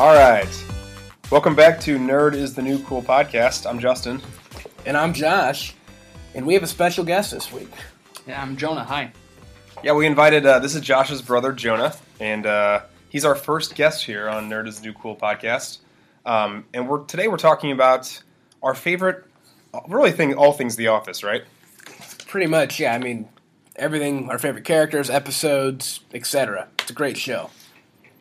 All right. Welcome back to Nerd is the New Cool podcast. I'm Justin. And I'm Josh, and we have a special guest this week. Yeah, I'm Jonah. Hi. Yeah, we invited, uh, this is Josh's brother, Jonah, and uh, he's our first guest here on Nerd is the New Cool podcast. Um, and we're today we're talking about our favorite, really thing, all things The Office, right? Pretty much, yeah. I mean, everything, our favorite characters, episodes, etc. It's a great show.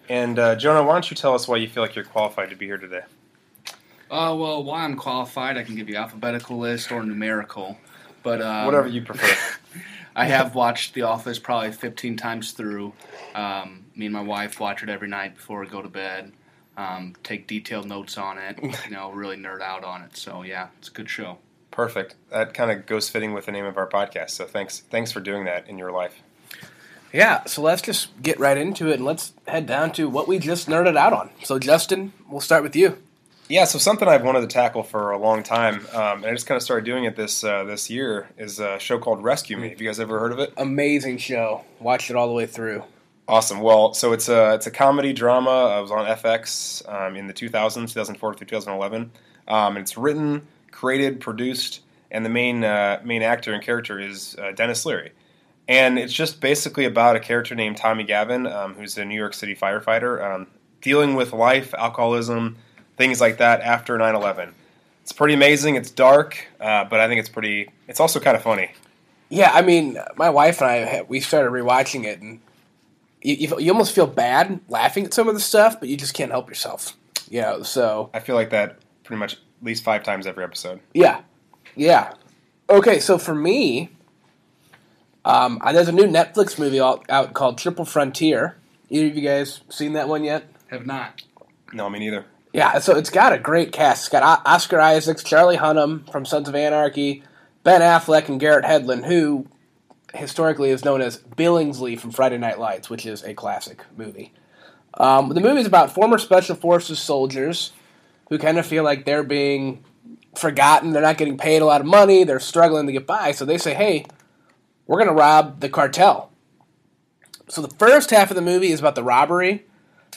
And uh, Jonah, why don't you tell us why you feel like you're qualified to be here today? Uh, well, why I'm qualified, I can give you alphabetical list or numerical, but um, Whatever you prefer. I have watched The Office probably 15 times through. Um, me and my wife watch it every night before we go to bed. Um, take detailed notes on it. You know, really nerd out on it. So yeah, it's a good show. Perfect. That kind of goes fitting with the name of our podcast. So thanks, thanks for doing that in your life. Yeah, so let's just get right into it and let's head down to what we just nerded out on. So, Justin, we'll start with you. Yeah, so something I've wanted to tackle for a long time, um, and I just kind of started doing it this uh, this year, is a show called Rescue Me. Have you guys ever heard of it? Amazing show. Watched it all the way through. Awesome. Well, so it's a it's a comedy drama. It was on FX um, in the 2000s, 2004 through 2011. Um, and it's written, created, produced, and the main uh, main actor and character is uh, Denis Leary. And it's just basically about a character named Tommy Gavin, um, who's a New York City firefighter, um, dealing with life, alcoholism, things like that after 9/11. It's pretty amazing. It's dark, uh, but I think it's pretty. It's also kind of funny. Yeah, I mean, my wife and I we started rewatching it, and you, you, you almost feel bad laughing at some of the stuff, but you just can't help yourself. You know, so I feel like that pretty much at least five times every episode. yeah, yeah. Okay, so for me, um, uh, there's a new Netflix movie out, out called Triple Frontier. Either of you guys seen that one yet? Have not. No, me neither. Yeah, so it's got a great cast. It's got O- Oscar Isaacs, Charlie Hunnam from Sons of Anarchy, Ben Affleck, and Garrett Hedlund, who historically is known as Billingsley from Friday Night Lights, which is a classic movie. Um, the movie is about former Special Forces soldiers who kind of feel like they're being forgotten. They're not getting paid a lot of money. They're struggling to get by. So they say, hey, we're going to rob the cartel. So the first half of the movie is about the robbery.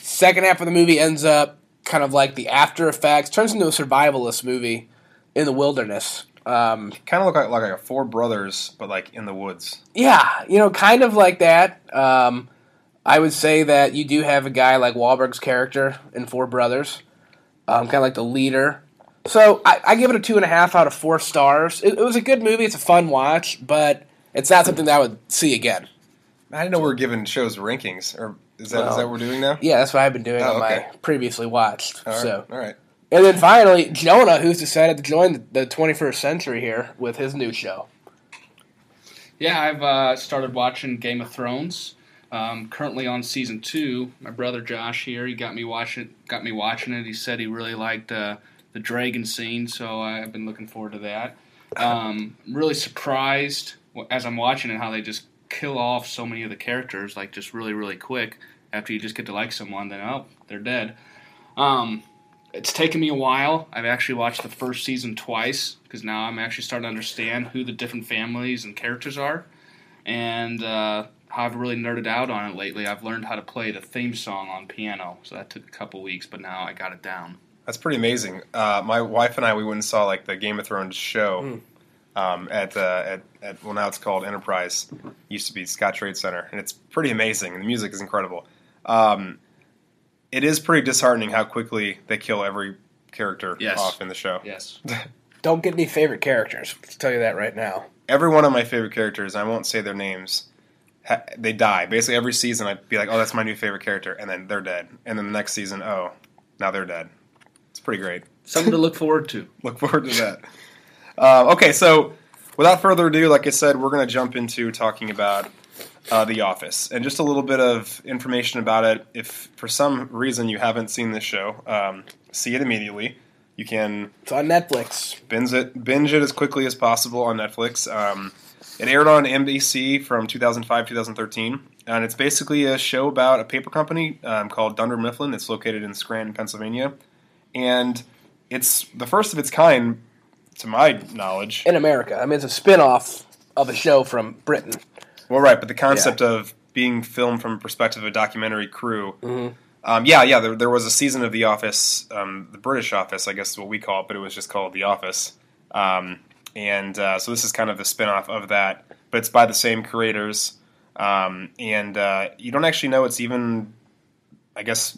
Second half of the movie ends up kind of like the after effects, turns into a survivalist movie in the wilderness. Um, Kind of look like, like a Four Brothers, but like in the woods. yeah, you know, kind of like that. Um, I would say that you do have a guy like Wahlberg's character in Four Brothers, um, kind of like the leader. So I, I give it a two and a half out of four stars. It, it was a good movie. It's a fun watch, but it's not something that I would see again. I didn't know we were giving shows rankings, or is that is Well, that what we're doing now? Yeah, that's what I've been doing Oh, on my previously watched. All right. so all right. And then finally, Jonah, who's decided to join the 21st century here with his new show. Yeah, I've uh, started watching Game of Thrones. Um, currently on season two. My brother Josh here, he got me watching. Got me watching it. He said he really liked uh, the dragon scene, so I've been looking forward to that. Um, I'm really surprised as I'm watching it how they just kill off so many of the characters, like just really, really quick. After you just get to like someone, then oh, they're dead. Um, it's taken me a while. I've actually watched the first season twice because now I'm actually starting to understand who the different families and characters are, and uh, how I've really nerded out on it lately. I've learned how to play the theme song on piano, so that took a couple weeks, but now I got it down. That's pretty amazing. Uh, my wife and I we went and saw like the Game of Thrones show um, at, uh, at at well now it's called Enterprise. Used to be Scottrade Center, and it's pretty amazing. The music is incredible. Um, it is pretty disheartening how quickly they kill every character Yes. off in the show. Yes. Don't get any favorite characters. Let's tell you that right now. Every one of my favorite characters, I won't say their names. Ha- they die. Basically, every season I'd be like, "Oh, that's my new favorite character," and then they're dead. And then the next season, oh, now they're dead. It's pretty great. Something to look forward to. look forward to that. Uh, okay, so without further ado, like I said, we're going to jump into talking about uh, The Office and just a little bit of information about it. If for some reason you haven't seen this show, um, see it immediately. You can It's on Netflix. binge it, binge it as quickly as possible on Netflix. Um, it aired on NBC from 2005 2013, and it's basically a show about a paper company um, called Dunder Mifflin. It's located in Scranton, Pennsylvania, and it's the first of its kind, to my knowledge. in America. I mean, it's a spin off of a show from Britain. Well, right, but the concept of being filmed from a perspective of a documentary crew Um, yeah, yeah. There, there was a season of The Office, um, the British Office, I guess is what we call it, but it was just called The Office. Um, and uh, so this is kind of the spin-off of that, but it's by the same creators. Um, and uh, you don't actually know it's even, I guess,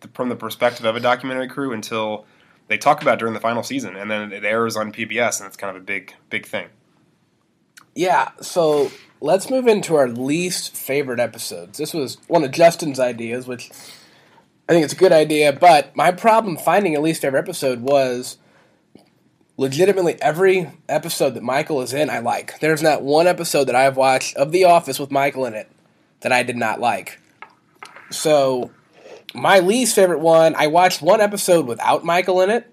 the, from the perspective of a documentary crew until they talk about during the final season, and then it airs on PBS, and it's kind of a big, big thing. Yeah, so let's move into our least favorite episodes. This was one of Justin's ideas, which I think it's a good idea, but my problem finding a least favorite episode was legitimately every episode that Michael is in, I like. There's not one episode that I've watched of The Office with Michael in it that I did not like. So, my least favorite one, I watched one episode without Michael in it,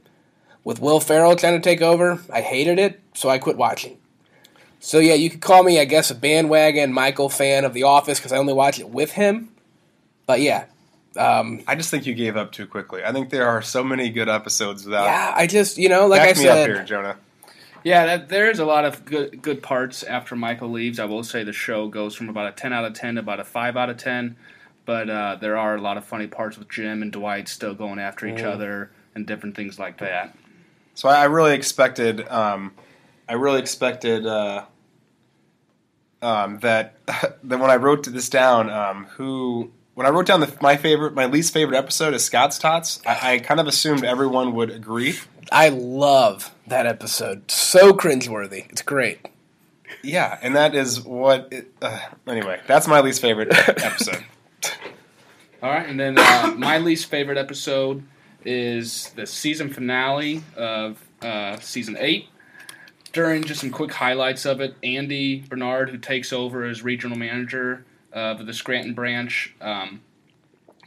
with Will Ferrell trying to take over. I hated it, so I quit watching. So, yeah, you could call me, I guess, a bandwagon Michael fan of The Office because I only watch it with him. But yeah, um, I just think you gave up too quickly. I think there are so many good episodes without. yeah, I just, you know, like Back I me up said, here, Jonah. Yeah, that, there is a lot of good good parts after Michael leaves. I will say the show goes from about a ten out of ten to about a five out of ten, but uh, there are a lot of funny parts with Jim and Dwight still going after each Mm. other and different things like that. So I, I really expected, um, I really expected uh, um, that that when I wrote this down, um, who when I wrote down the, my favorite, my least favorite episode is Scott's Tots. I, I kind of assumed everyone would agree. I love that episode. So cringeworthy. It's great. Yeah, and that is what. It, uh, anyway, that's my least favorite episode. All right, and then uh, my least favorite episode is the season finale of uh, season eight. During just some quick highlights of it, Andy Bernard, who takes over as regional manager of the Scranton branch, um,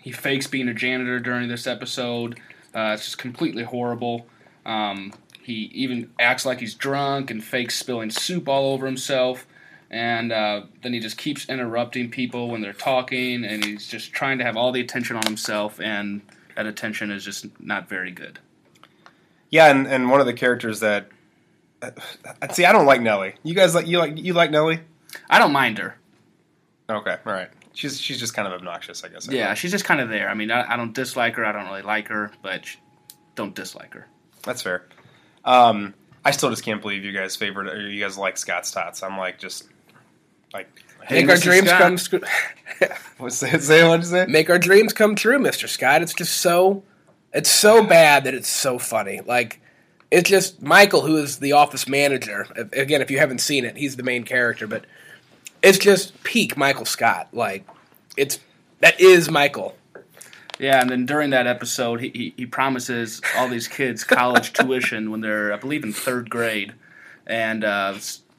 he fakes being a janitor during this episode. Uh, it's just completely horrible. Um, he even acts like he's drunk and fakes spilling soup all over himself. And uh, then he just keeps interrupting people when they're talking, and he's just trying to have all the attention on himself, and that attention is just not very good. Yeah, and, and one of the characters that. Uh, see, I don't like Nellie. You guys like you like you like Nellie? I don't mind her. Okay, all right. She's she's just kind of obnoxious, I guess. Yeah, she's just kind of there. I mean, I, I don't dislike her. I don't really like her, but don't dislike her. That's fair. Um, I still just can't believe you guys favored or you guys like Scott's tots. I'm like just like Hey, Make our dreams Scott. come. Sc- what's say, say what you say? Make our dreams come true, Mister Scott. It's just so. It's so bad that it's so funny. Like it's just Michael, who is the office manager. Again, if you haven't seen it, he's the main character, but it's just peak Michael Scott. Like it's that is Michael. Yeah, and then during that episode, he, he, he promises all these kids college tuition when they're, I believe, in third grade. And uh,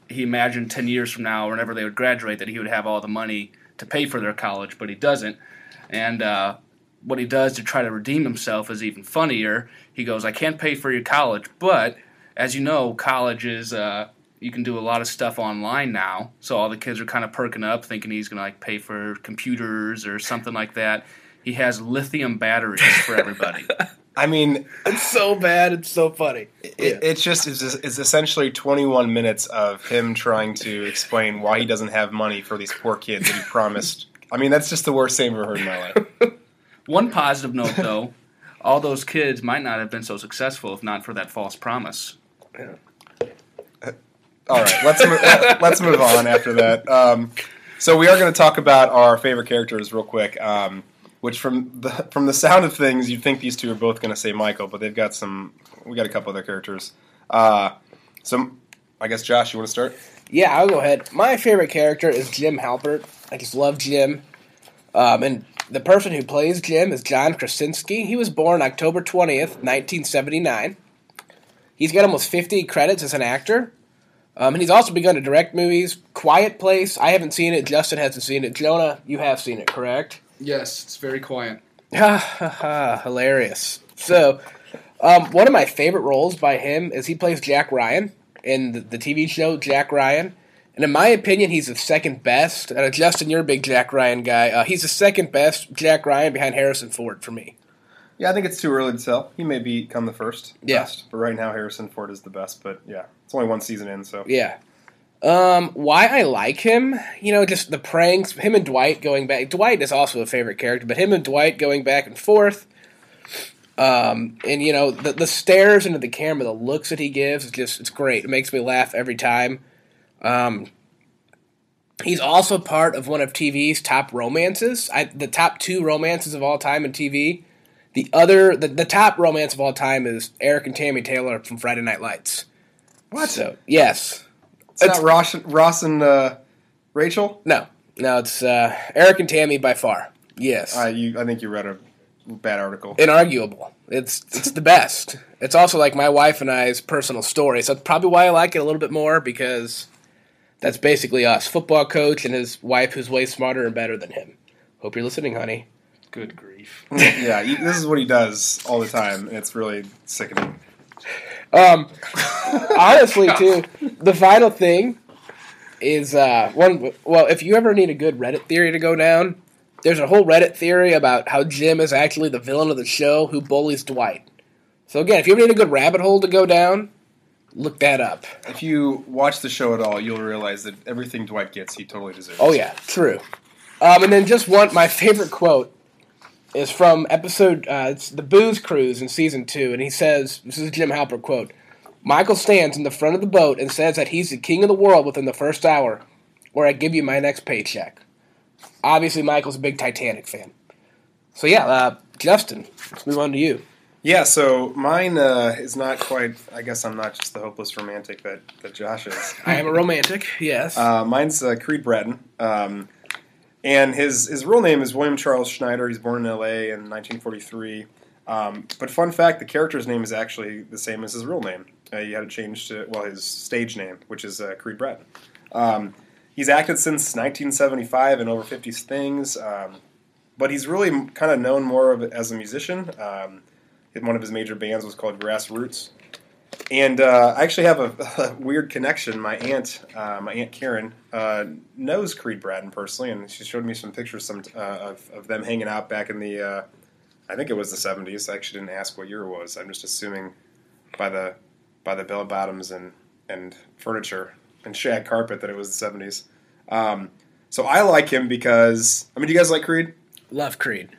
he imagined 10 years from now, or whenever they would graduate, that he would have all the money to pay for their college, but he doesn't. And uh, what he does to try to redeem himself is even funnier. He goes, I can't pay for your college, but as you know, college is. Uh, you can do a lot of stuff online now, so all the kids are kind of perking up, thinking he's gonna like pay for computers or something like that. He has lithium batteries for everybody. I mean, It's so bad. It's so funny. it, it's just it's, just- it's essentially 21 minutes of him trying to explain why he doesn't have money for these poor kids that he promised. I mean, that's just the worst thing I've ever heard in my life. One positive note, though, all those kids might not have been so successful if not for that false promise. Yeah. All right, let's mo- let's move on after that. Um, so we are going to talk about our favorite characters real quick. Um, which from the from the sound of things, you'd think these two are both going to say Michael, but they've got some. We got a couple other characters. Uh, so I guess Josh, you want to start? Yeah, I'll go ahead. My favorite character is Jim Halpert. I just love Jim. Um, and the person who plays Jim is John Krasinski. He was born October 20th, 1979. He's got almost 50 credits as an actor. Um, and he's also begun to direct movies. Quiet Place, I haven't seen it. Justin hasn't seen it. Jonah, you have seen it, correct? Yes, it's very quiet. Ha ha ha! Hilarious. So, um, one of my favorite roles by him is he plays Jack Ryan in the, the TV show Jack Ryan, and in my opinion, he's the second best. And uh, Justin, you're a big Jack Ryan guy. Uh, he's the second best Jack Ryan behind Harrison Ford for me. Yeah, I think it's too early to tell. He may become the first Yeah. best, but right now Harrison Ford is the best. But yeah, it's only one season in, so Yeah. Um, why I like him, you know, just the pranks, him and Dwight going back. Dwight is also a favorite character, but him and Dwight going back and forth. Um, and you know, the the stares into the camera, the looks that he gives, it's just it's great. It makes me laugh every time. Um, he's also part of one of TV's top romances. I, the top two romances of all time in TV. The other, the, the top romance of all time is Eric and Tammy Taylor from Friday Night Lights. What? So yes, It's, not Ross, Ross and uh, Rachel. No, no, it's uh, Eric and Tammy by far. Yes, Uh, you, I think you read a bad article. inarguable. It's it's the best. It's also like my wife and I's personal story, so that's probably why I like it a little bit more because that's basically us, football coach and his wife, who's way smarter and better than him. Hope you're listening, honey. Good grief. yeah, this is what he does all the time, and it's really sickening. Um, honestly, too, the final thing is uh, one. Well, if you ever need a good Reddit theory to go down, there's a whole Reddit theory about how Jim is actually the villain of the show who bullies Dwight. So again, if you ever need a good rabbit hole to go down, look that up. If you watch the show at all, you'll realize that everything Dwight gets, he totally deserves. Oh yeah, true. Um, and then just one, my favorite quote is from episode uh, it's the Booze Cruise in season two, and he says, "This is a Jim Halpert quote." Michael stands in the front of the boat and says that he's the king of the world within the first hour, or I give you my next paycheck. Obviously, Michael's a big Titanic fan. So yeah, uh, Justin, let's move on to you. Yeah, so mine uh, is not quite. I guess I'm not just the hopeless romantic that, that Josh is. I am a romantic, yes. Uh, mine's uh, Creed Bratton, um, and his his real name is William Charles Schneider. He's born in L.A. in 1943. Um, but fun fact, the character's name is actually the same as his real name. Uh, he had it changed to well his stage name, which is uh, Creed Bratton. Um, he's acted since 1975 in over 50 things, um, but he's really kind of known more of as a musician. Um, one of his major bands was called Grassroots. And uh, I actually have a, a weird connection. My aunt, uh, my aunt Karen, uh, knows Creed Bratton personally, and she showed me some pictures some, uh, of, of them hanging out back in the, uh, I think it was the '70s. I actually didn't ask what year it was. I'm just assuming by the by the bell bottoms and and furniture and shag carpet that it was the '70s. Um, so I like him because I mean, do you guys like Creed? Love Creed.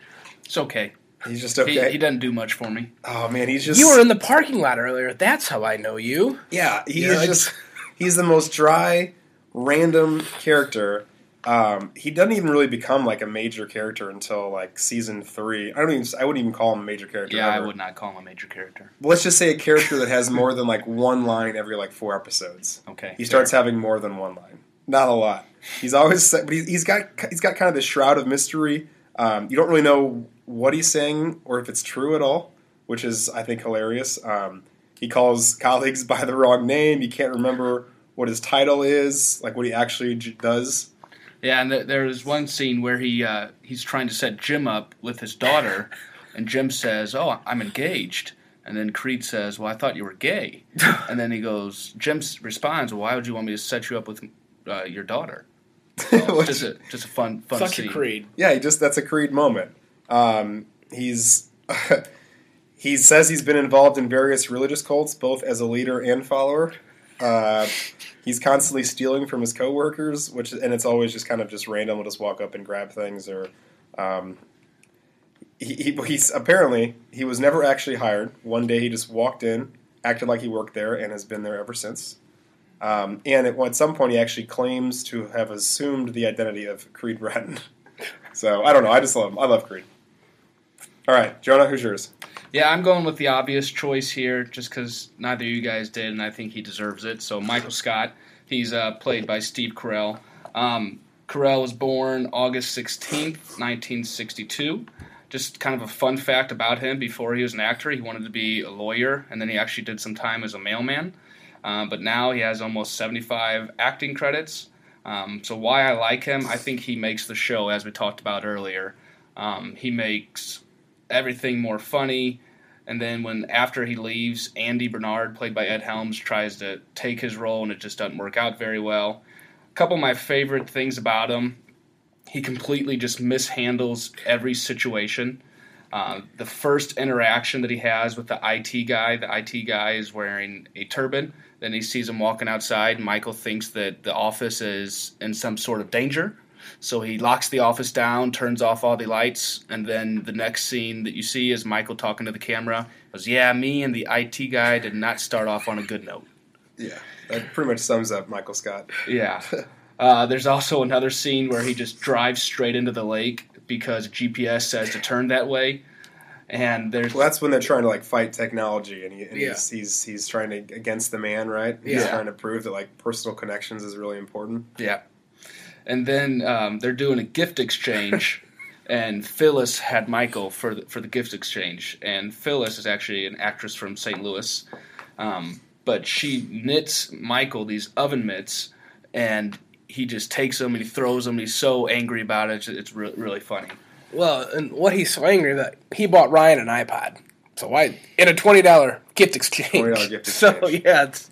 It's okay. He's just okay. he doesn't do much for me. oh man, he's just You were in the parking lot earlier. That's how I know you. Yeah, he is just he's the most dry, random character. Um, he doesn't even really become like a major character until like season three. I don't even I wouldn't even call him a major character. Yeah, I would not call him a major character. Let's just say a character that has more than like one line every like four episodes. Okay. He starts having more than one line. Not a lot. He's always, but he's, he's got he's got kind of the shroud of mystery. Um, you don't really know what he's saying or if it's true at all, which is I think hilarious. Um, he calls colleagues by the wrong name. He can't remember what his title is, like what he actually j- does. Yeah, and th- there was one scene where he uh, he's trying to set Jim up with his daughter, and Jim says, "Oh, I'm engaged." And then Creed says, "Well, I thought you were gay." and then he goes, Jim responds, "Well, why would you want me to set you up with uh, your daughter?" Which- just a just a fun fun Such scene. a Creed. yeah, he just that's a Creed moment. Um, he's he says he's been involved in various religious cults, both as a leader and follower. Uh, he's constantly stealing from his coworkers, which and it's always just kind of just random. He'll just walk up and grab things, or um, he, he, he's apparently he was never actually hired. One day he just walked in, acted like he worked there, and has been there ever since. Um, and at, some point, he actually claims to have assumed the identity of Creed Bratton. so I don't know. I just love him. I love Creed. All right, Jonah, who's yours? Yeah, I'm going with the obvious choice here, just because neither of you guys did, and I think he deserves it. So Michael Scott, he's uh, played by Steve Carell. Um, Carell was born August 16th, 1962. Just kind of a fun fact about him: before he was an actor, he wanted to be a lawyer, and then he actually did some time as a mailman. Um, but now he has almost 75 acting credits. Um, so why I like him, I think he makes the show, as we talked about earlier. Um, he makes everything more funny. And then when after he leaves, Andy Bernard, played by Ed Helms, tries to take his role, and it just doesn't work out very well. A couple of my favorite things about him: he completely just mishandles every situation. Uh, the first interaction that he has with the IT guy, the IT guy is wearing a turban. Then he sees him walking outside. Michael thinks that the office is in some sort of danger. So he locks the office down, turns off all the lights, and then the next scene that you see is Michael talking to the camera. He goes, Yeah, me and the IT guy did not start off on a good note. Yeah, that pretty much sums up Michael Scott. Yeah. Uh, there's also another scene where he just drives straight into the lake because GPS says to turn that way. And there's Well, that's when they're trying to like fight technology, and, he, and Yeah. he's, he's he's trying to against the man, right? He's Yeah. trying to prove that like personal connections is really important. Yeah. And then um, they're doing a gift exchange, and Phyllis had Michael for the, for the gift exchange. And Phyllis is actually an actress from St. Louis, um, but she knits Michael these oven mitts, and he just takes them and he throws them. He's so angry about it. It's, it's re- really funny. Well, and what he's so angry that he bought Ryan an iPod. So why in a twenty dollar gift exchange? $20 gift So exchange. yeah, it's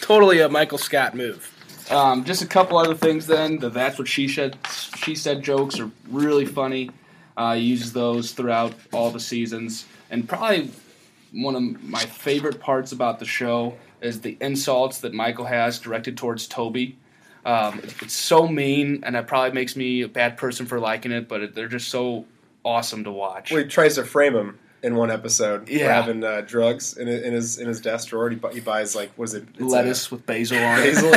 totally a Michael Scott move. Um, just a couple other things then. The that's what she said. She said jokes are really funny. Uh, he uses those throughout all the seasons, and probably one of my favorite parts about the show is the insults that Michael has directed towards Toby. Um, it's so mean, and that probably makes me a bad person for liking it, but they're just so awesome to watch. Well, he tries to frame him in one episode for Yeah. having uh, drugs in, in his in his desk drawer. He, bu- he buys like what is it? It's a- Lettuce with basil on it. Basil,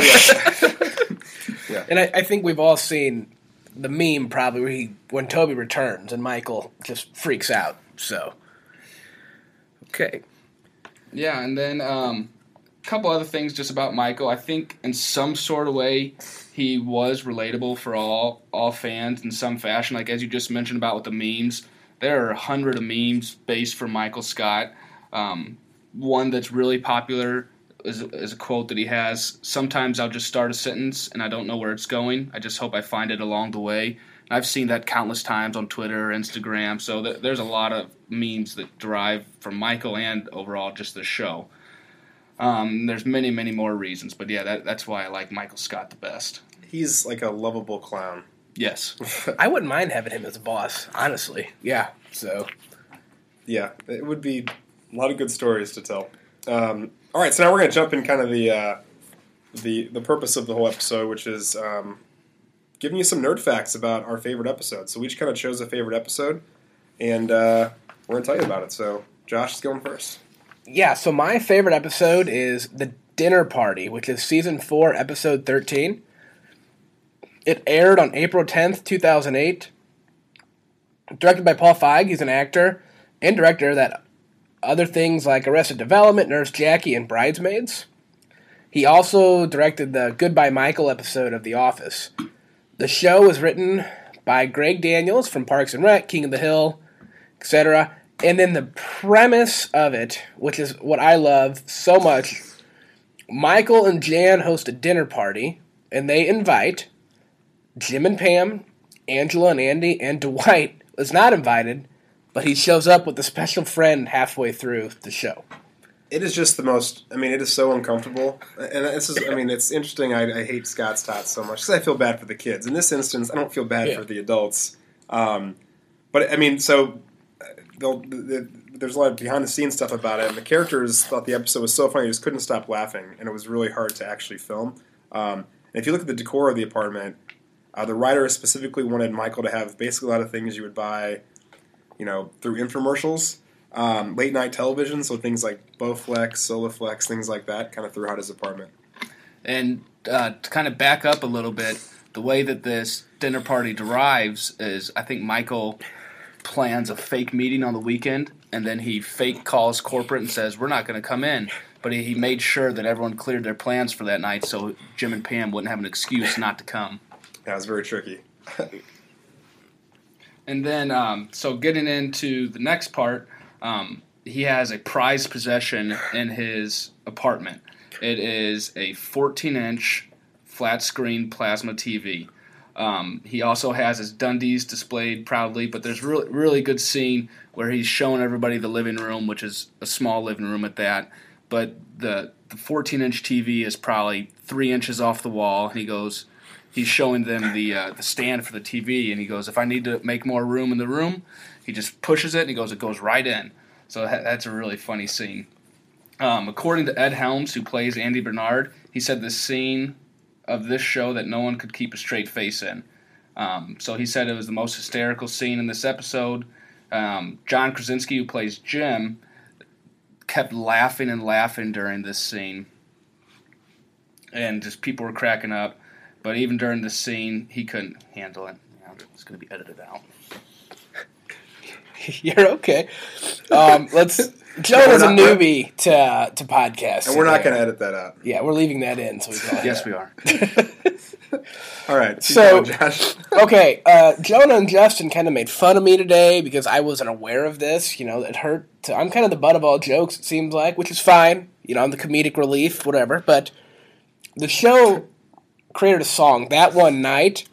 yeah. And I, I think we've all seen the meme probably where he when Toby returns and Michael just freaks out. So okay, Yeah, and then um, a couple other things just about Michael. I think in some sort of way he was relatable for all all fans in some fashion. Like as you just mentioned about with the memes, there are a hundred of memes based for Michael Scott. Um, one that's really popular is, is a quote that he has. Sometimes I'll just start a sentence and I don't know where it's going. I just hope I find it along the way. And I've seen that countless times on Twitter, Instagram. So th- there's a lot of memes that derive from Michael and overall just the show. Um, there's many, many more reasons, but yeah, that, that's why I like Michael Scott the best. He's like a lovable clown. Yes. I wouldn't mind having him as a boss. Honestly, yeah. So Yeah, it would be a lot of good stories to tell. Um, all right, so now we're going to jump in kind of the uh, the the purpose of the whole episode, which is um, giving you some nerd facts about our favorite episode. So we each kind of chose a favorite episode, and uh, we're going to tell you about it. So Josh is going first. Yeah. So my favorite episode is the dinner party, which is season four, episode thirteen. It aired on April tenth, two thousand eight. Directed by Paul Feig, he's an actor and director that other things like Arrested Development, Nurse Jackie, and Bridesmaids. He also directed the Goodbye Michael episode of The Office. The show was written by Greg Daniels from Parks and Rec, King of the Hill, etc. And then the premise of it, which is what I love so much, Michael and Jan host a dinner party, and they invite Jim and Pam, Angela and Andy, and Dwight is not invited, but he shows up with a special friend halfway through the show. It is just the most. I mean, it is so uncomfortable, and this is. I mean, it's interesting. I, I hate Scott's tots so much because I feel bad for the kids. In this instance, I don't feel bad Yeah. for the adults. Um, but I mean, so they'll, the, there's a lot of behind the scenes stuff about it, and the characters thought the episode was so funny, they just couldn't stop laughing, and it was really hard to actually film. Um, and if you look at the decor of the apartment, uh, the writer specifically wanted Michael to have basically a lot of things you would buy, you know, through infomercials um, late night television, so things like Bowflex, Soloflex, things like that, kind of throughout his apartment. And uh, to kind of back up a little bit, the way that this dinner party derives is I think Michael plans a fake meeting on the weekend, and then he fake calls corporate and says, We're not going to come in. But he he made sure that everyone cleared their plans for that night so Jim and Pam wouldn't have an excuse not to come. That was very tricky. And then, um, so getting into the next part, um, he has a prized possession in his apartment. It is a 14 inch flat screen plasma TV. Um, he also has his Dundies displayed proudly, but there's really really good scene where he's showing everybody the living room, which is a small living room at that. But the the 14 inch TV is probably three inches off the wall, and he goes, he's showing them the uh, the stand for the TV, and he goes, if I need to make more room in the room, he just pushes it and he goes, it goes right in. So that, that's a really funny scene. Um, according to Ed Helms, who plays Andy Bernard, he said the scene of this show that no one could keep a straight face in. Um, so he said it was the most hysterical scene in this episode. Um, John Krasinski, who plays Jim, kept laughing and laughing during this scene, and just people were cracking up. But even during this scene, he couldn't handle it. It's going to be edited out. You're okay. Um, let's. Jonah's a newbie to to podcast, And we're not going to edit that out. Yeah, we're leaving that in. So we can. Yes, we are. All right. So- okay, uh, Jonah and Justin kind of made fun of me today because I wasn't aware of this. You know, it hurt. To, I'm kind of the butt of all jokes. It seems like, which is fine. You know, I'm the comedic relief, whatever. But the show created a song that one night,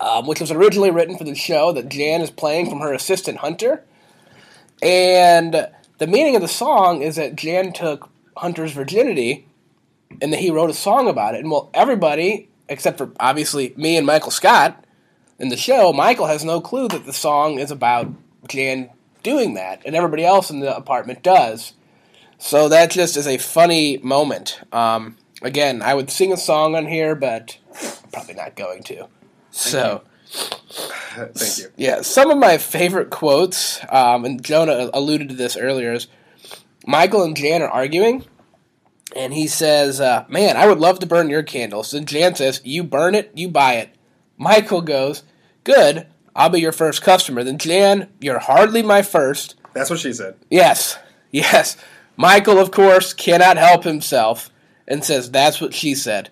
um, which was originally written for the show that Jan is playing from her assistant Hunter, and the meaning of the song is that Jan took Hunter's virginity, and that he wrote a song about it. And well, everybody except for obviously me and Michael Scott in the show, Michael has no clue that the song is about Jan doing that, and everybody else in the apartment does. So that just is a funny moment. Um, again, I would sing a song on here, but I'm probably not going to. So. Thank you. Yeah, some of my favorite quotes, um, and Jonah alluded to this earlier, is Michael and Jan are arguing, and he says, uh, Man, I would love to burn your candles. And Jan says, You burn it, you buy it. Michael goes, Good, I'll be your first customer. Then Jan, You're hardly my first. That's what she said. Yes, yes. Michael, of course, cannot help himself and says, That's what she said.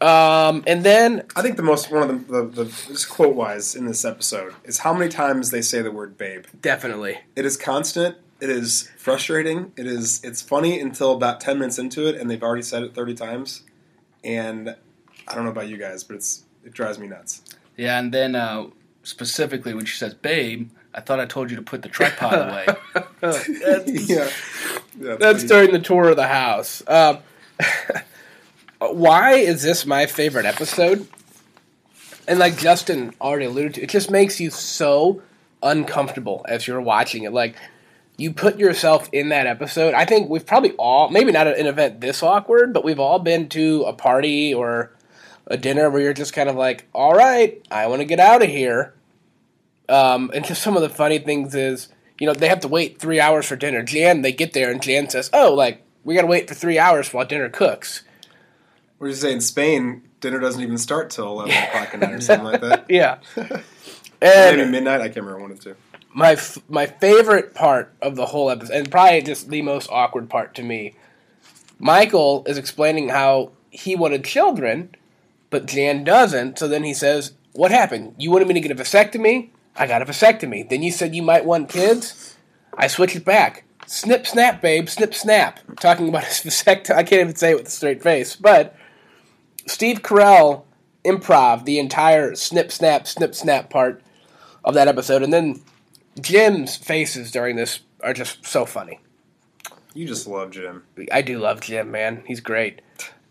Um, and then I think the most one of the, the, the just quote wise in this episode is how many times they say the word babe. definitely, It is constant. It is frustrating. It is it's funny until about ten minutes into it, and they've already said it thirty times. And I don't know about you guys, but it's it drives me nuts. Yeah, and then uh, specifically when she says, "Babe," I thought I told you to put the tripod away. yeah, Yeah, That's pretty- during the tour of the house. Um, why is this my favorite episode? And like Justin already alluded to, it just makes you so uncomfortable as you're watching it. Like you put yourself in that episode. I think we've probably all, maybe not an event this awkward, but we've all been to a party or a dinner where you're just kind of like, all right, I want to get out of here. Um, and just some of the funny things is, you know, they have to wait three hours for dinner. Jan, they get there and Jan says, oh, like, we got to wait for three hours while dinner cooks. What did you saying Spain? Dinner doesn't even start till eleven o'clock at night or something like that. Yeah. Maybe midnight. I can't remember one of the two. my f- my favorite part of the whole episode, and probably just the most awkward part to me, Michael is explaining how he wanted children, but Jan doesn't. So then he says, "What happened? You wanted me to get a vasectomy? I got a vasectomy. Then you said you might want kids. I switched it back. Snip, snap, babe. Snip, snap. Talking about his vasectomy. I can't even say it with a straight face, but." Steve Carell improv the entire snip snap snip snap part of that episode, and then Jim's faces during this are just so funny. You just love Jim. I do love Jim, man. He's great.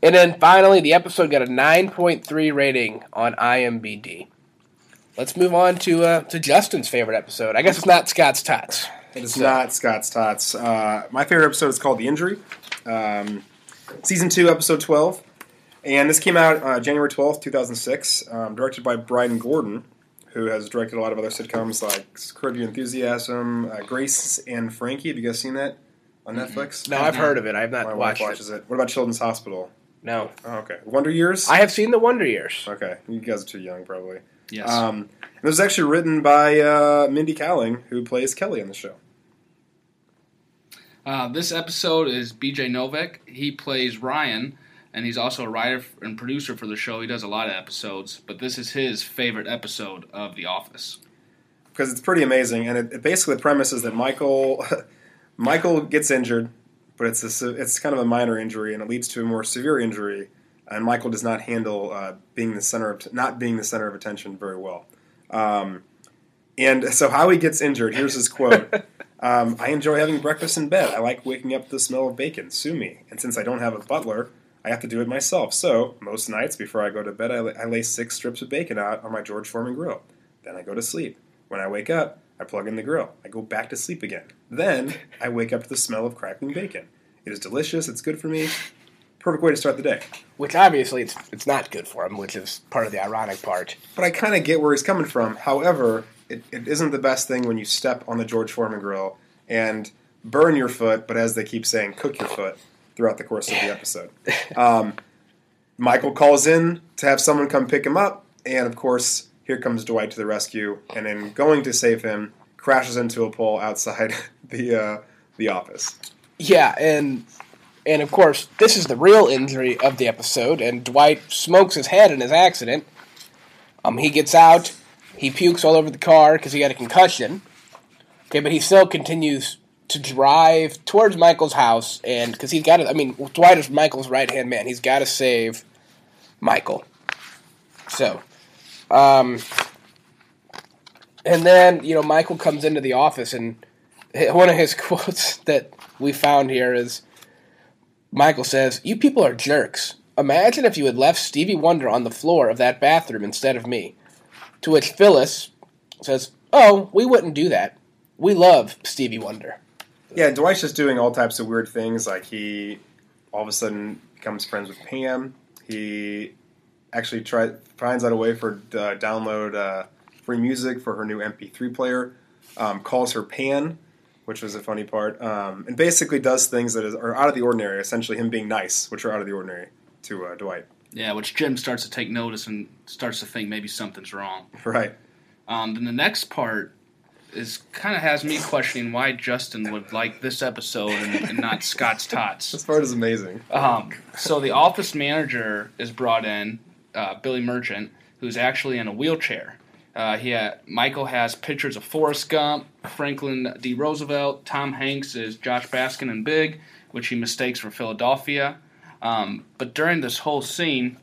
And then finally, the episode got a 9.3 rating on IMBD. Let's move on to uh, to Justin's favorite episode. I guess it's not Scott's Tots. It is So- not Scott's Tots. Uh, my favorite episode is called The Injury. Um, season 2, episode 12. And this came out uh, January 12th, 2006. Um, directed by Bryan Gordon, who has directed a lot of other sitcoms like Curb Your Enthusiasm, uh, Grace and Frankie. Have you guys seen that on Netflix? No, I've heard of it. I have not My wife watched watches it. it. What about Children's Hospital? No, Oh, okay. Wonder Years? I have seen the Wonder Years. okay. You guys are too young, probably. yes. Um, it was actually written by uh, Mindy Kaling, who plays Kelly on the show. Uh, this episode is BJ Novak. He plays Ryan, and he's also a writer and producer for the show. He does a lot of episodes, but this is his favorite episode of The Office. because it's pretty amazing, and it, it basically the premise is that Michael Michael gets injured, but it's a, it's kind of a minor injury, and it leads to a more severe injury, and Michael does not handle uh, being the center of not being the center of attention very well. Um, and so how he gets injured, here's his quote. Um, I enjoy having breakfast in bed. I like waking up to the smell of bacon. Sue me. And since I don't have a butler, I have to do it myself. So most nights before I go to bed, I, la- I lay six strips of bacon out on my George Foreman grill. Then I go to sleep. When I wake up, I plug in the grill. I go back to sleep again. Then I wake up to the smell of crackling bacon. It is delicious. It's good for me. Perfect way to start the day. Which obviously it's it's not good for him, which is part of the ironic part. But I kind of get where he's coming from. However, it, it isn't the best thing when you step on the George Foreman grill and burn your foot, but as they keep saying, cook your foot throughout the course of the episode. Um, Michael calls in to have someone come pick him up, and of course, here comes Dwight to the rescue, and in going to save him, crashes into a pole outside the uh, the office. Yeah, and and of course, this is the real injury of the episode, and Dwight smokes his head in his accident. Um, he gets out, he pukes all over the car because he got a concussion. Okay, but he still continues to drive towards Michael's house, and because he's got to, I mean, Dwight is Michael's right hand man. He's got to save Michael. So, um, and then you know Michael comes into the office, and one of his quotes that we found here is Michael says, "You people are jerks. Imagine if you had left Stevie Wonder on the floor of that bathroom instead of me." To which Phyllis says, "Oh, we wouldn't do that. We love Stevie Wonder." Yeah, Dwight's just doing all types of weird things. Like he all of a sudden becomes friends with Pam. He actually try, finds out a way for uh, download uh, free music for her new MP3 player. Um, calls her Pan, which was a funny part, um, and basically does things that is, are out of the ordinary. Essentially, him being nice, which are out of the ordinary to uh, Dwight. Yeah, which Jim starts to take notice and starts to think maybe something's wrong. Right. Um, then the next part is kind of has me questioning why Justin would like this episode and, and not Scott's Tots. This part is amazing. Um, so the office manager is brought in, uh, Billy Merchant, who's actually in a wheelchair. Uh, he had, Michael has pictures of Forrest Gump, Franklin D. Roosevelt, Tom Hanks is Josh Baskin and Big, which he mistakes for Philadelphia. Um, but during this whole scene,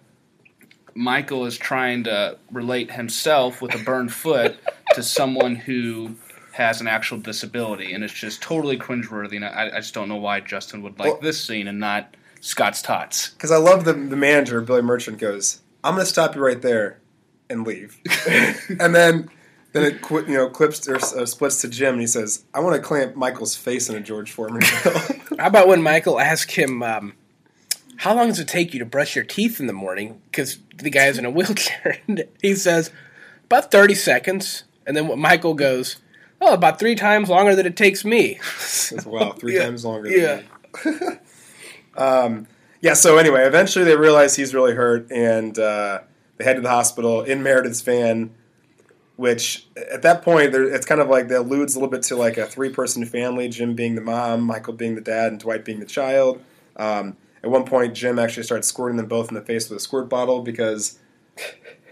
Michael is trying to relate himself with a burned foot to someone who has an actual disability, and it's just totally cringeworthy. And I, I just don't know why Justin would like Well- this scene and not Scott's Tots. Because I love the the manager, Billy Merchant, goes, "I'm going to stop you right there and leave," and then then it qu- you know clips or uh, splits to Jim, and he says, "I want to clamp Michael's face in a George Foreman grill." How about when Michael asked him, um, "How long does it take you to brush your teeth in the morning?" Because the guy is in a wheelchair, and he says, "About thirty seconds." And then what Michael goes, "Oh, about three times longer than it takes me." Wow, three Yeah. times longer. Yeah. Than me. um, yeah. So anyway, eventually they realize he's really hurt, and uh, they head to the hospital in Meredith's van. Which at that point, it's kind of like that alludes a little bit to like a three-person family: Jim being the mom, Michael being the dad, and Dwight being the child. Um, at one point, Jim actually starts squirting them both in the face with a squirt bottle because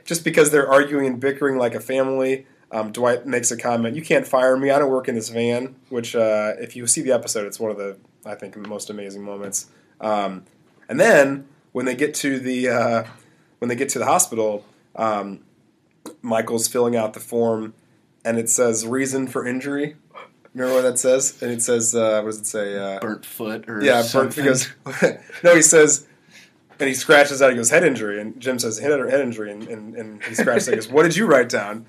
just because they're arguing and bickering like a family. Um, Dwight makes a comment, "You can't fire me. I don't work in this van." Which, uh, if you see the episode, it's one of the I think most amazing moments. Um, and then when they get to the uh, when they get to the hospital, um, Michael's filling out the form, and it says reason for injury. Remember what that says? And it says, uh, what does it say? Uh, Burnt foot or yeah, something. burnt because no, he says, and he scratches out. He goes head injury, and Jim says head head injury, and, and, and he scratches. He goes, what did you write down?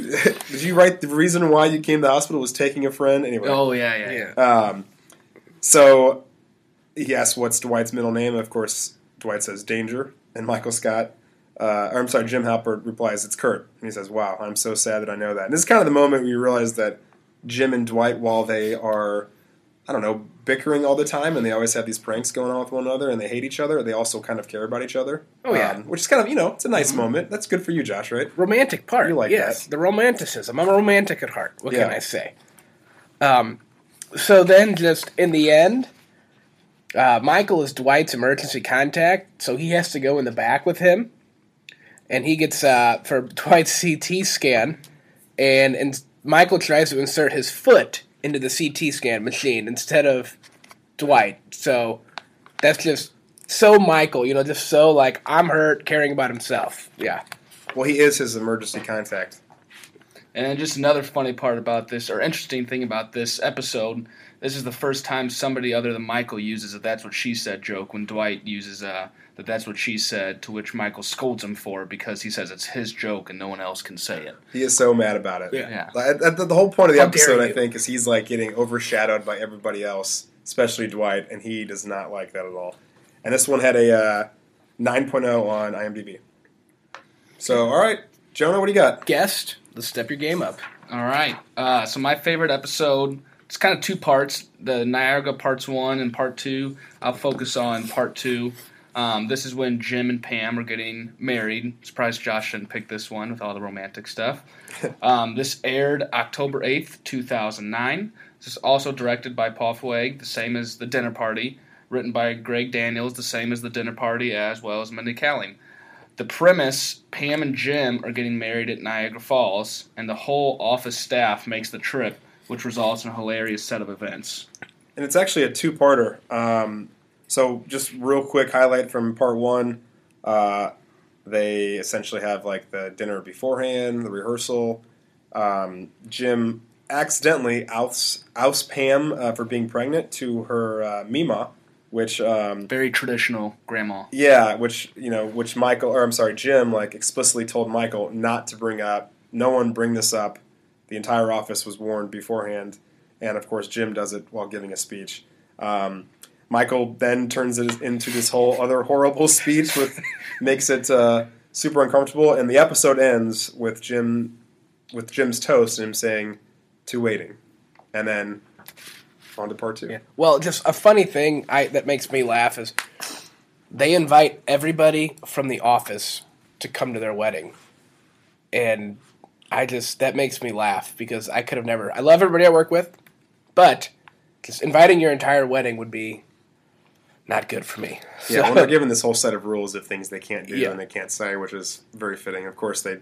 did you write the reason why you came to the hospital was taking a friend? Anyway, Oh yeah, yeah, yeah. yeah. um, so he asks what's Dwight's middle name. Of course, Dwight says Danger, and Michael Scott, uh, or I'm sorry, Jim Halpert replies it's Kurt, and he says, "Wow, I'm so sad that I know that." And this is kind of the moment where you realize that Jim and Dwight, while they are, I don't know, bickering all the time, and they always have these pranks going on with one another, and they hate each other, they also kind of care about each other. Oh, yeah. um, which is kind of you know, it's a nice moment. That's good for you, Josh, right? romantic part. You like yes, that. the romanticism. I'm a romantic at heart. What Yeah. can I say? Um, so then, just in the end, uh, Michael is Dwight's emergency contact, so he has to go in the back with him, and he gets uh, for Dwight's CT scan, and and Michael tries to insert his foot into the CT scan machine instead of Dwight. So that's just so Michael, you know, just so like I'm hurt, caring about himself. Yeah. Well, he is his emergency contact. And then just another funny part about this, or interesting thing about this episode, this is the first time somebody other than Michael uses a "that's what she said" joke when Dwight uses uh, that "that's what she said," to which Michael scolds him for because he says it's his joke and no one else can say it. He is so mad about it. Yeah. Like, at- at the whole point of the How episode, I think, is he's like getting overshadowed by everybody else, especially Dwight, and he does not like that at all. And this one had a uh, 9.0 on IMDb. So, all right, Jonah, what do you got? Guest, let's step your game up. All right. Uh, so my favorite episode. It's kind of two parts. The Niagara parts one and part two. I'll focus on part two. Um, this is when Jim and Pam are getting married. Surprised Josh didn't pick this one with all the romantic stuff. Um, this aired October eighth, two thousand nine. This is also directed by Paul Feig, the same as the Dinner Party. Written by Greg Daniels, the same as the Dinner Party, as well as Mindy Kaling. The premise Pam and Jim are getting married at Niagara Falls, and the whole office staff makes the trip, which results in a hilarious set of events. And it's actually a two-parter. Um, so, just real quick highlight from part one. Uh, they essentially have like the dinner beforehand, the rehearsal. Um, Jim accidentally outs, outs Pam uh, for being pregnant to her uh, Meemaw, which um, Very traditional grandma. yeah, which you know, which Michael or I'm sorry, Jim like explicitly told Michael not to bring up. No one bring this up. The entire office was warned beforehand, and of course Jim does it while giving a speech. Um, Michael then turns it into this whole other horrible speech, with makes it uh, super uncomfortable, and the episode ends with Jim with Jim's toast and him saying, "To waiting," and then on to part two. Yeah. Well, just a funny thing I, that makes me laugh is they invite everybody from the office to come to their wedding, and I just that makes me laugh because I could have never. I love everybody I work with, but just inviting your entire wedding would be not good for me. Yeah, well, they're given this whole set of rules of things they can't do Yeah. and they can't say, which is very fitting. Of course, they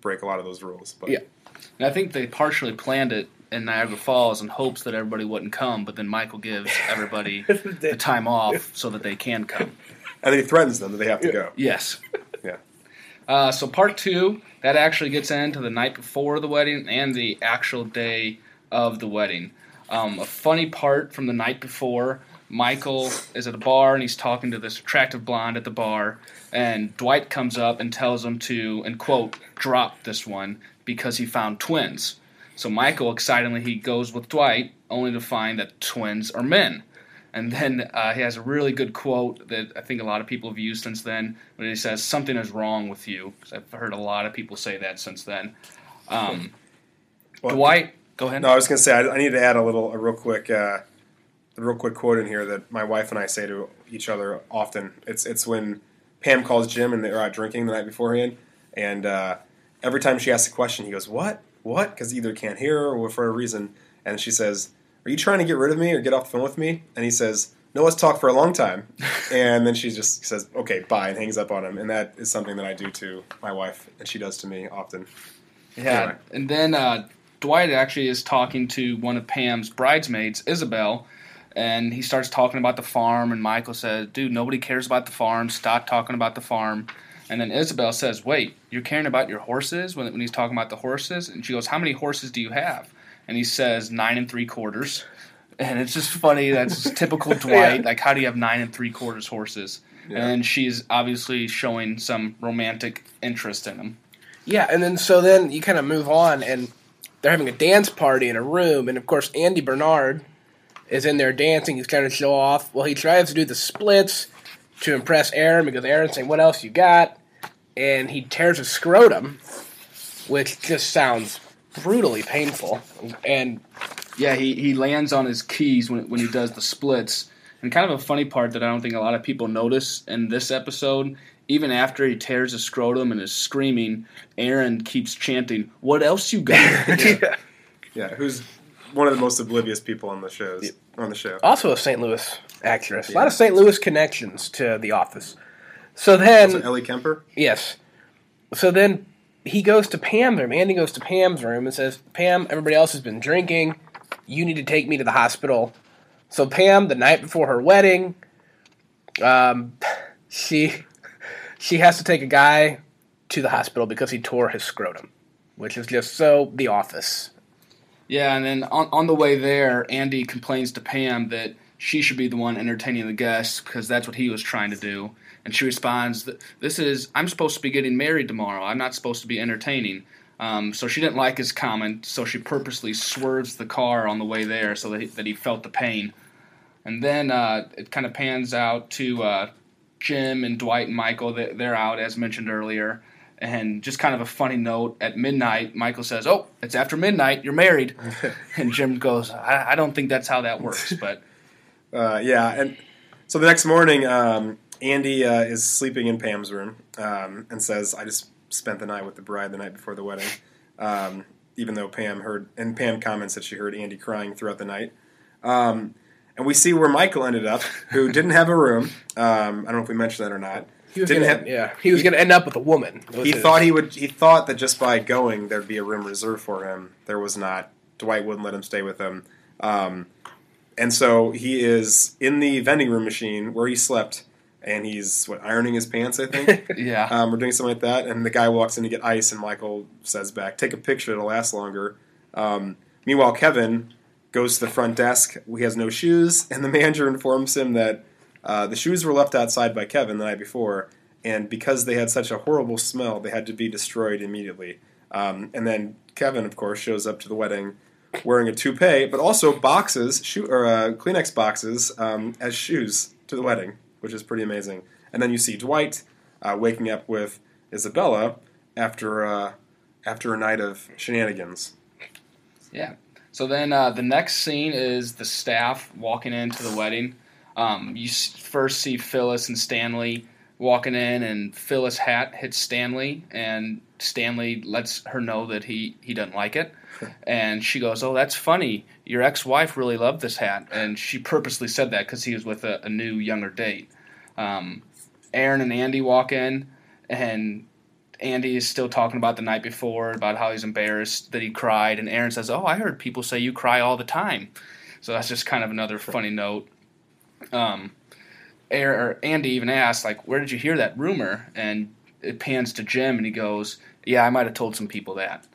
break a lot of those rules. But Yeah. And I think they partially planned it in Niagara Falls in hopes that everybody wouldn't come, but then Michael gives everybody the time off so that they can come. and he threatens them that they have to go. Yes. Yeah. Uh, so part two that actually gets into the night before the wedding and the actual day of the wedding. Um, a funny part from the night before. Michael is at a bar and he's talking to this attractive blonde at the bar, and Dwight comes up and tells him to, and quote, drop this one because he found twins. So Michael excitedly he goes with Dwight, only to find that twins are men. And then uh, he has a really good quote that I think a lot of people have used since then, when he says, "Something is wrong with you." 'Cause I've heard a lot of people say that since then. Um, Well, Dwight, go ahead. No, I was going to say I, I need to add a little, a real quick, uh, a real quick quote in here that my wife and I say to each other often. It's it's when Pam calls Jim and they're out drinking the night beforehand, and uh, every time she asks a question, he goes, "What? What?" Because either can't hear her or for a reason, and she says, "Are you trying to get rid of me or get off the phone with me?" And he says. No, let's talk for a long time. And then she just says, okay, bye, and hangs up on him. And that is something that I do to my wife, and she does to me often. Yeah, Anyway. and then uh, Dwight actually is talking to one of Pam's bridesmaids, Isabel, and he starts talking about the farm. And Michael says, "Dude, nobody cares about the farm. Stop talking about the farm." And then Isabel says, "Wait, you're caring about your horses?" When, when he's talking about the horses, and she goes, "How many horses do you have?" And he says, nine and three quarters." And it's just funny. That's just typical Dwight. Like, how do you have nine and three quarters horses? Yeah. And she's obviously showing some romantic interest in him. Yeah, and then so then you kind of move on, and they're having a dance party in a room, and of course Andy Bernard is in there dancing. He's trying to show off. Well, he tries to do the splits to impress Erin because Erin's saying, "What else you got?" And he tears his scrotum, which just sounds brutally painful. And Yeah, he, he lands on his keys when, when he does the splits. And kind of a funny part that I don't think a lot of people notice in this episode, even after he tears his scrotum and is screaming, Erin keeps chanting, What else you got? Yeah, who's one of the most oblivious people on the shows on the show. also a St. Louis actress. A lot of St. Louis connections to The Office. So then, So Ellie Kemper. Yes. So then he goes to Pam's room. Andy goes to Pam's room and says, Pam, everybody else has been drinking. You need to take me to the hospital. So Pam, the night before her wedding, um, she she has to take a guy to the hospital because he tore his scrotum. which is just so The Office. Yeah, and then on, on the way there, Andy complains to Pam that she should be the one entertaining the guests because that's what he was trying to do. And she responds, "This is I'm supposed to be getting married tomorrow. I'm not supposed to be entertaining." Um, so she didn't like his comment, so she purposely swerves the car on the way there so that he, that he felt the pain. And then uh, it kind of pans out to uh, Jim and Dwight and Michael. They're out, as mentioned earlier. And just kind of a funny note at midnight, Michael says, Oh, it's after midnight, you're married. and Jim goes, I, I, don't think that's how that works. But uh, yeah. And so the next morning, um, Andy uh, is sleeping in Pam's room um, and says, I just spent the night with the bride the night before the wedding. Um, even though Pam heard, and Pam comments that she heard Andy crying throughout the night. Um, and we see where Michael ended up, who didn't have a room. Um, I don't know if we mentioned that or not. He was didn't gonna, have, yeah, he was going to end up with a woman. He his. thought he would. He thought that just by going, there'd be a room reserved for him. There was not. Dwight wouldn't let him stay with him, um, and so he is in the vending room machine where he slept and he's what ironing his pants, I think. yeah, um, we're doing something like that. And the guy walks in to get ice, and Michael says back, "Take a picture; it'll last longer." Um, meanwhile, Kevin goes to the front desk. He has no shoes, and the manager informs him that uh, the shoes were left outside by Kevin the night before, and because they had such a horrible smell, they had to be destroyed immediately. Um, and then Kevin, of course, shows up to the wedding wearing a toupee, but also boxes, shoe, or uh, Kleenex boxes um, as shoes to the wedding which is pretty amazing. And then you see Dwight uh, waking up with Isabella after uh, after a night of shenanigans. Yeah. So then uh, the next scene is the staff walking into the wedding. Um, you first see Phyllis and Stanley walking in, and Phyllis' hat hits Stanley, and Stanley lets her know that he, he doesn't like it. and she goes, "Oh, that's funny. Your ex-wife really loved this hat," and she purposely said that because he was with a, a new, younger date. Um, Erin and Andy walk in, and Andy is still talking about the night before, about how he's embarrassed that he cried, and Erin says, "Oh, I heard people say you cry all the time." So that's just kind of another funny note. Um, Erin, Andy even asks, like, "Where did you hear that rumor?" And it pans to Jim, and he goes, "Yeah, I might have told some people that."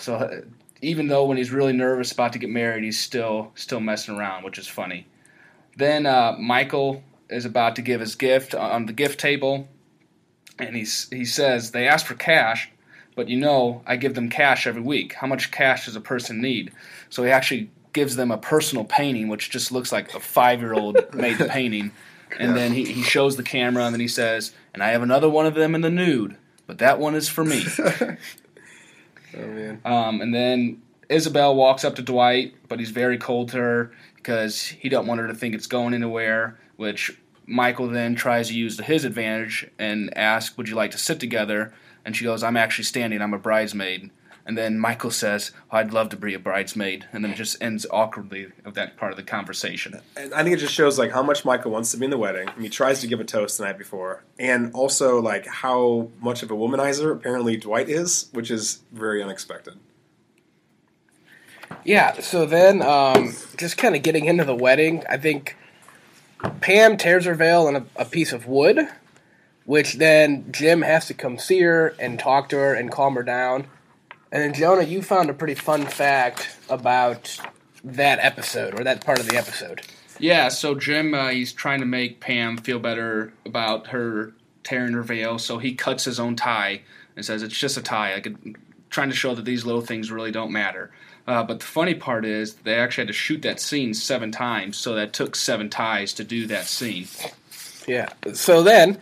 So uh, even though when he's really nervous about to get married, he's still still messing around, which is funny. Then uh, Michael is about to give his gift on the gift table, and he's, he says they ask for cash, but you know I give them cash every week. How much cash does a person need? So he actually gives them a personal painting, which just looks like a five year old made the painting. And then he, he shows the camera, and then he says, "And I have another one of them in the nude, but that one is for me." Oh man. Um, and then Isabel walks up to Dwight, but he's very cold to her because he don't want her to think it's going anywhere. Which Michael then tries to use to his advantage and asks, "Would you like to sit together?" And she goes, "I'm actually standing. I'm a bridesmaid." And then Michael says, oh, "I'd love to be a bridesmaid," and then it just ends awkwardly of that part of the conversation. And I think it just shows like how much Michael wants to be in the wedding. he tries to give a toast the night before, and also like how much of a womanizer apparently Dwight is, which is very unexpected. Yeah. So then, um, just kind of getting into the wedding, I think Pam tears her veil on a, a piece of wood, which then Jim has to come see her and talk to her and calm her down and then Jonah, you found a pretty fun fact about that episode or that part of the episode. Yeah, so Jim, uh, he's trying to make Pam feel better about her tearing her veil, so he cuts his own tie and says it's just a tie. Like trying to show that these little things really don't matter. Uh, but the funny part is they actually had to shoot that scene seven times, so that took seven ties to do that scene. Yeah. So then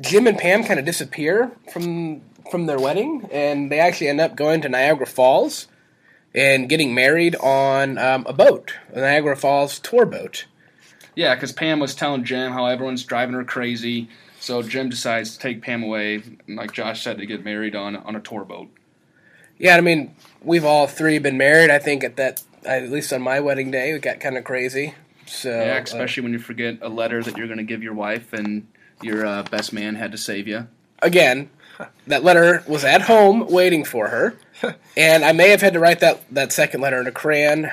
Jim and Pam kind of disappear from from their wedding, and they actually end up going to Niagara Falls and getting married on um, a boat, a Niagara Falls tour boat. Yeah, because Pam was telling Jim how everyone's driving her crazy, so Jim decides to take Pam away, like Josh said, to get married on on a tour boat. Yeah, I mean, we've all three been married. I think at that, at least on my wedding day, it got kind of crazy. So yeah, uh, especially uh, when you forget a letter that you're going to give your wife, and your uh, best man had to save you. Again, that letter was at home waiting for her, and I may have had to write that, that second letter in a crayon.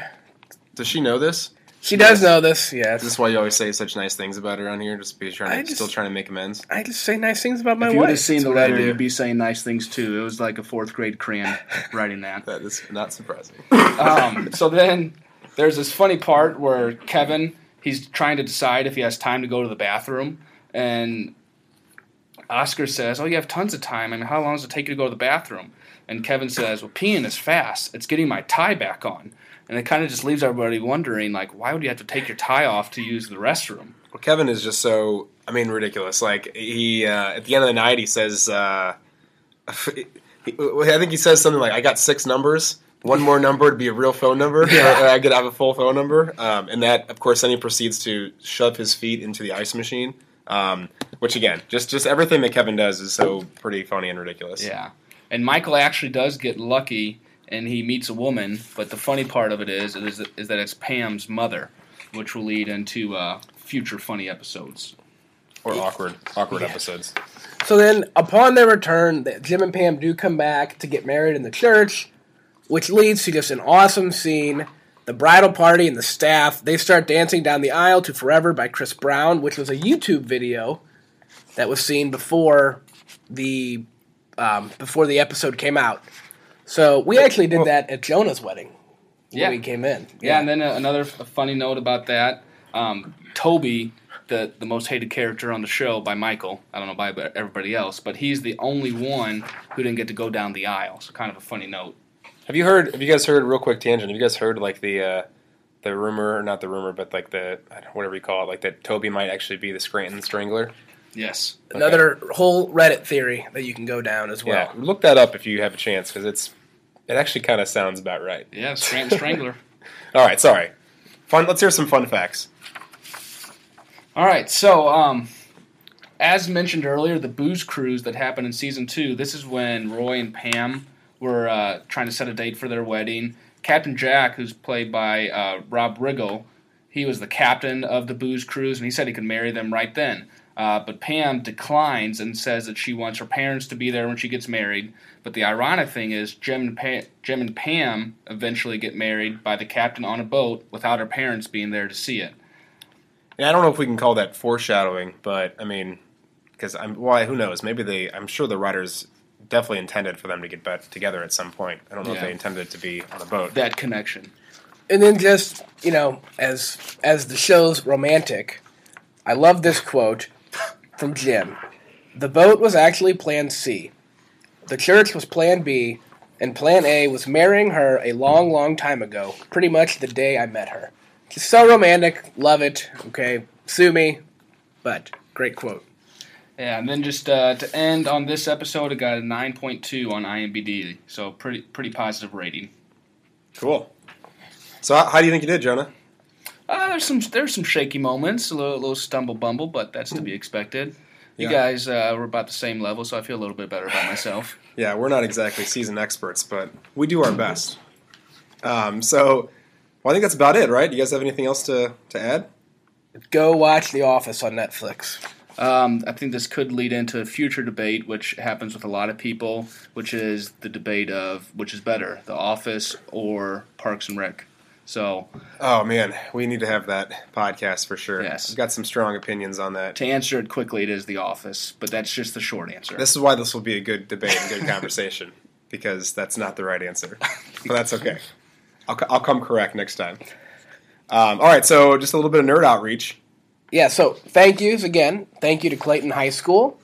Does she know this? She does know this. Yes. Is this why you always say such nice things about her on here? Just because you're trying to, just- still trying to make amends. I just say nice things about my if you would have seen That's the letter, you'd be saying nice things too. It was like a fourth grade crayon writing that. That is not surprising. Um, so then there's this funny part where Kevin he's trying to decide if he has time to go to the bathroom, and Oscar says, "Oh, you have tons of time. I mean, how long does it take you to go to the bathroom?" And Kevin says, "Well, peeing is fast. It's getting my tie back on." And it kind of just leaves everybody wondering, like, why would you have to take your tie off to use the restroom? Well, Kevin is just so, I mean, ridiculous. Like, he, uh, at the end of the night, he says, uh, he, I think he says something like, I got six numbers. One more number to be a real phone number. or I could have a full phone number. Um, and that, of course, then he proceeds to shove his feet into the ice machine. Um, which, again, just, just everything that Kevin does is so pretty funny and ridiculous. Yeah. And Michael actually does get lucky and he meets a woman, but the funny part of it is is, is that it's Pam's mother, which will lead into uh, future funny episodes. Or awkward, awkward episodes. So then, upon their return, th- Jim and Pam do come back to get married in the church, which leads to just an awesome scene. The bridal party and the staff they start dancing down the aisle to "Forever" by Chris Brown, which was a YouTube video that was seen before the um, before the episode came out. So we actually did that at Jonah's wedding when Yeah. we came in. Yeah, and then another f- funny note about that: um, Toby, the the most hated character on the show by Michael. I don't know by everybody else, but he's the only one who didn't get to go down the aisle. So kind of a funny note. Have you heard? Have you guys heard? Real quick tangent. Have you guys heard like the uh, the rumor, not the rumor, but like the whatever you call it, like that Toby might actually be the Scranton Strangler. Yes. another whole Reddit theory that you can go down as well. Yeah, look that up if you have a chance, because it's it actually kind of sounds about right. Yeah, Scranton Strangler. All right, sorry. Fun. Let's hear some fun facts. All right, so um, as mentioned earlier, the booze cruise that happened in season two. This is when Roy and Pam were uh, trying to set a date for their wedding. Captain Jack, who's played by uh, Rob Riggle, he was the captain of the booze cruise, and he said he could marry them right then. Uh, but Pam declines and says that she wants her parents to be there when she gets married. But the ironic thing is, Jim and, pa- Jim and Pam eventually get married by the captain on a boat without her parents being there to see it. And I don't know if we can call that foreshadowing, but I mean, because I'm why who knows? Maybe they. I'm sure the writers definitely intended for them to get back together at some point. I don't know if they intended it to be on a boat. That connection. and then just you know as as the show's romantic i love this quote from jim the boat was actually plan c the church was plan b and plan a was marrying her a long long time ago pretty much the day i met her just so romantic love it okay sue me but great quote Yeah, and then just uh, to end on this episode, it got a 9.2 on IMDb, so pretty pretty positive rating. Cool. So how, how do you think you did, Jonah? Uh, there's some there's some shaky moments, a little, little stumble bumble, but that's to be expected. You Yeah. guys uh, were about the same level, so I feel a little bit better about myself. Yeah, we're not exactly seasoned experts, but we do our best. Um, so, well, I think that's about it, right? You guys have anything else to, to add? go watch the office on netflix Um, I think this could lead into a future debate, which happens with a lot of people, which is the debate of which is better, The Office or Parks and Rec. So Oh man, we need to have that podcast for sure. Yes. I've got some strong opinions on that. to answer it quickly, it is The Office, but that's just the short answer. This is why this will be a good debate and good conversation because that's not the right answer, but that's okay. I'll, I'll come correct next time. Um, all right, so just a little bit of nerd outreach. yeah, so thank yous again. Thank you to Clayton High School.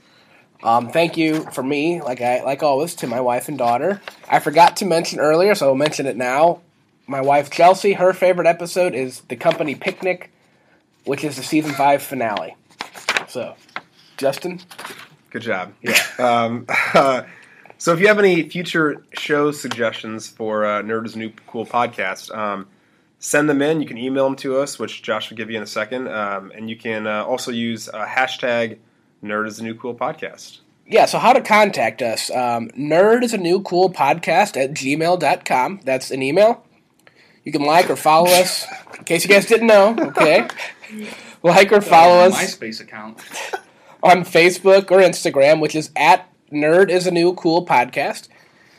Um, thank you for me, like I like always, to my wife and daughter. I forgot to mention earlier, so I'll mention it now. My wife Chelsea, her favorite episode is the company picnic, which is the season five finale. So, Justin, Good job. Yeah. Um, so if you have any future show suggestions for uh, Nerd is a New Cool podcast, um, send them in. You can email them to us, which Josh will give you in a second. Um, and you can uh, also use uh, hashtag Nerd is a New Cool podcast. yeah. So how to contact us? Um, Nerd is a new cool podcast at gmail.com. That's an email. You can like or follow us, in case you guys didn't know. Okay, like or follow us. MySpace account on Facebook or Instagram, which is at Nerd is a New Cool Podcast.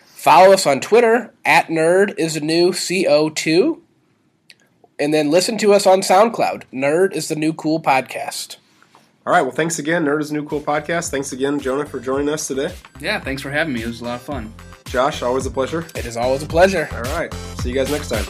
Follow us on Twitter at Nerd is a New CO2, and then listen to us on SoundCloud. Nerd is the New Cool Podcast. All right. Well, thanks again, Nerd is a New Cool Podcast. Thanks again, Jonah, for joining us today. Yeah, thanks for having me. It was a lot of fun. Josh, always a pleasure. It is always a pleasure. All right. See you guys next time.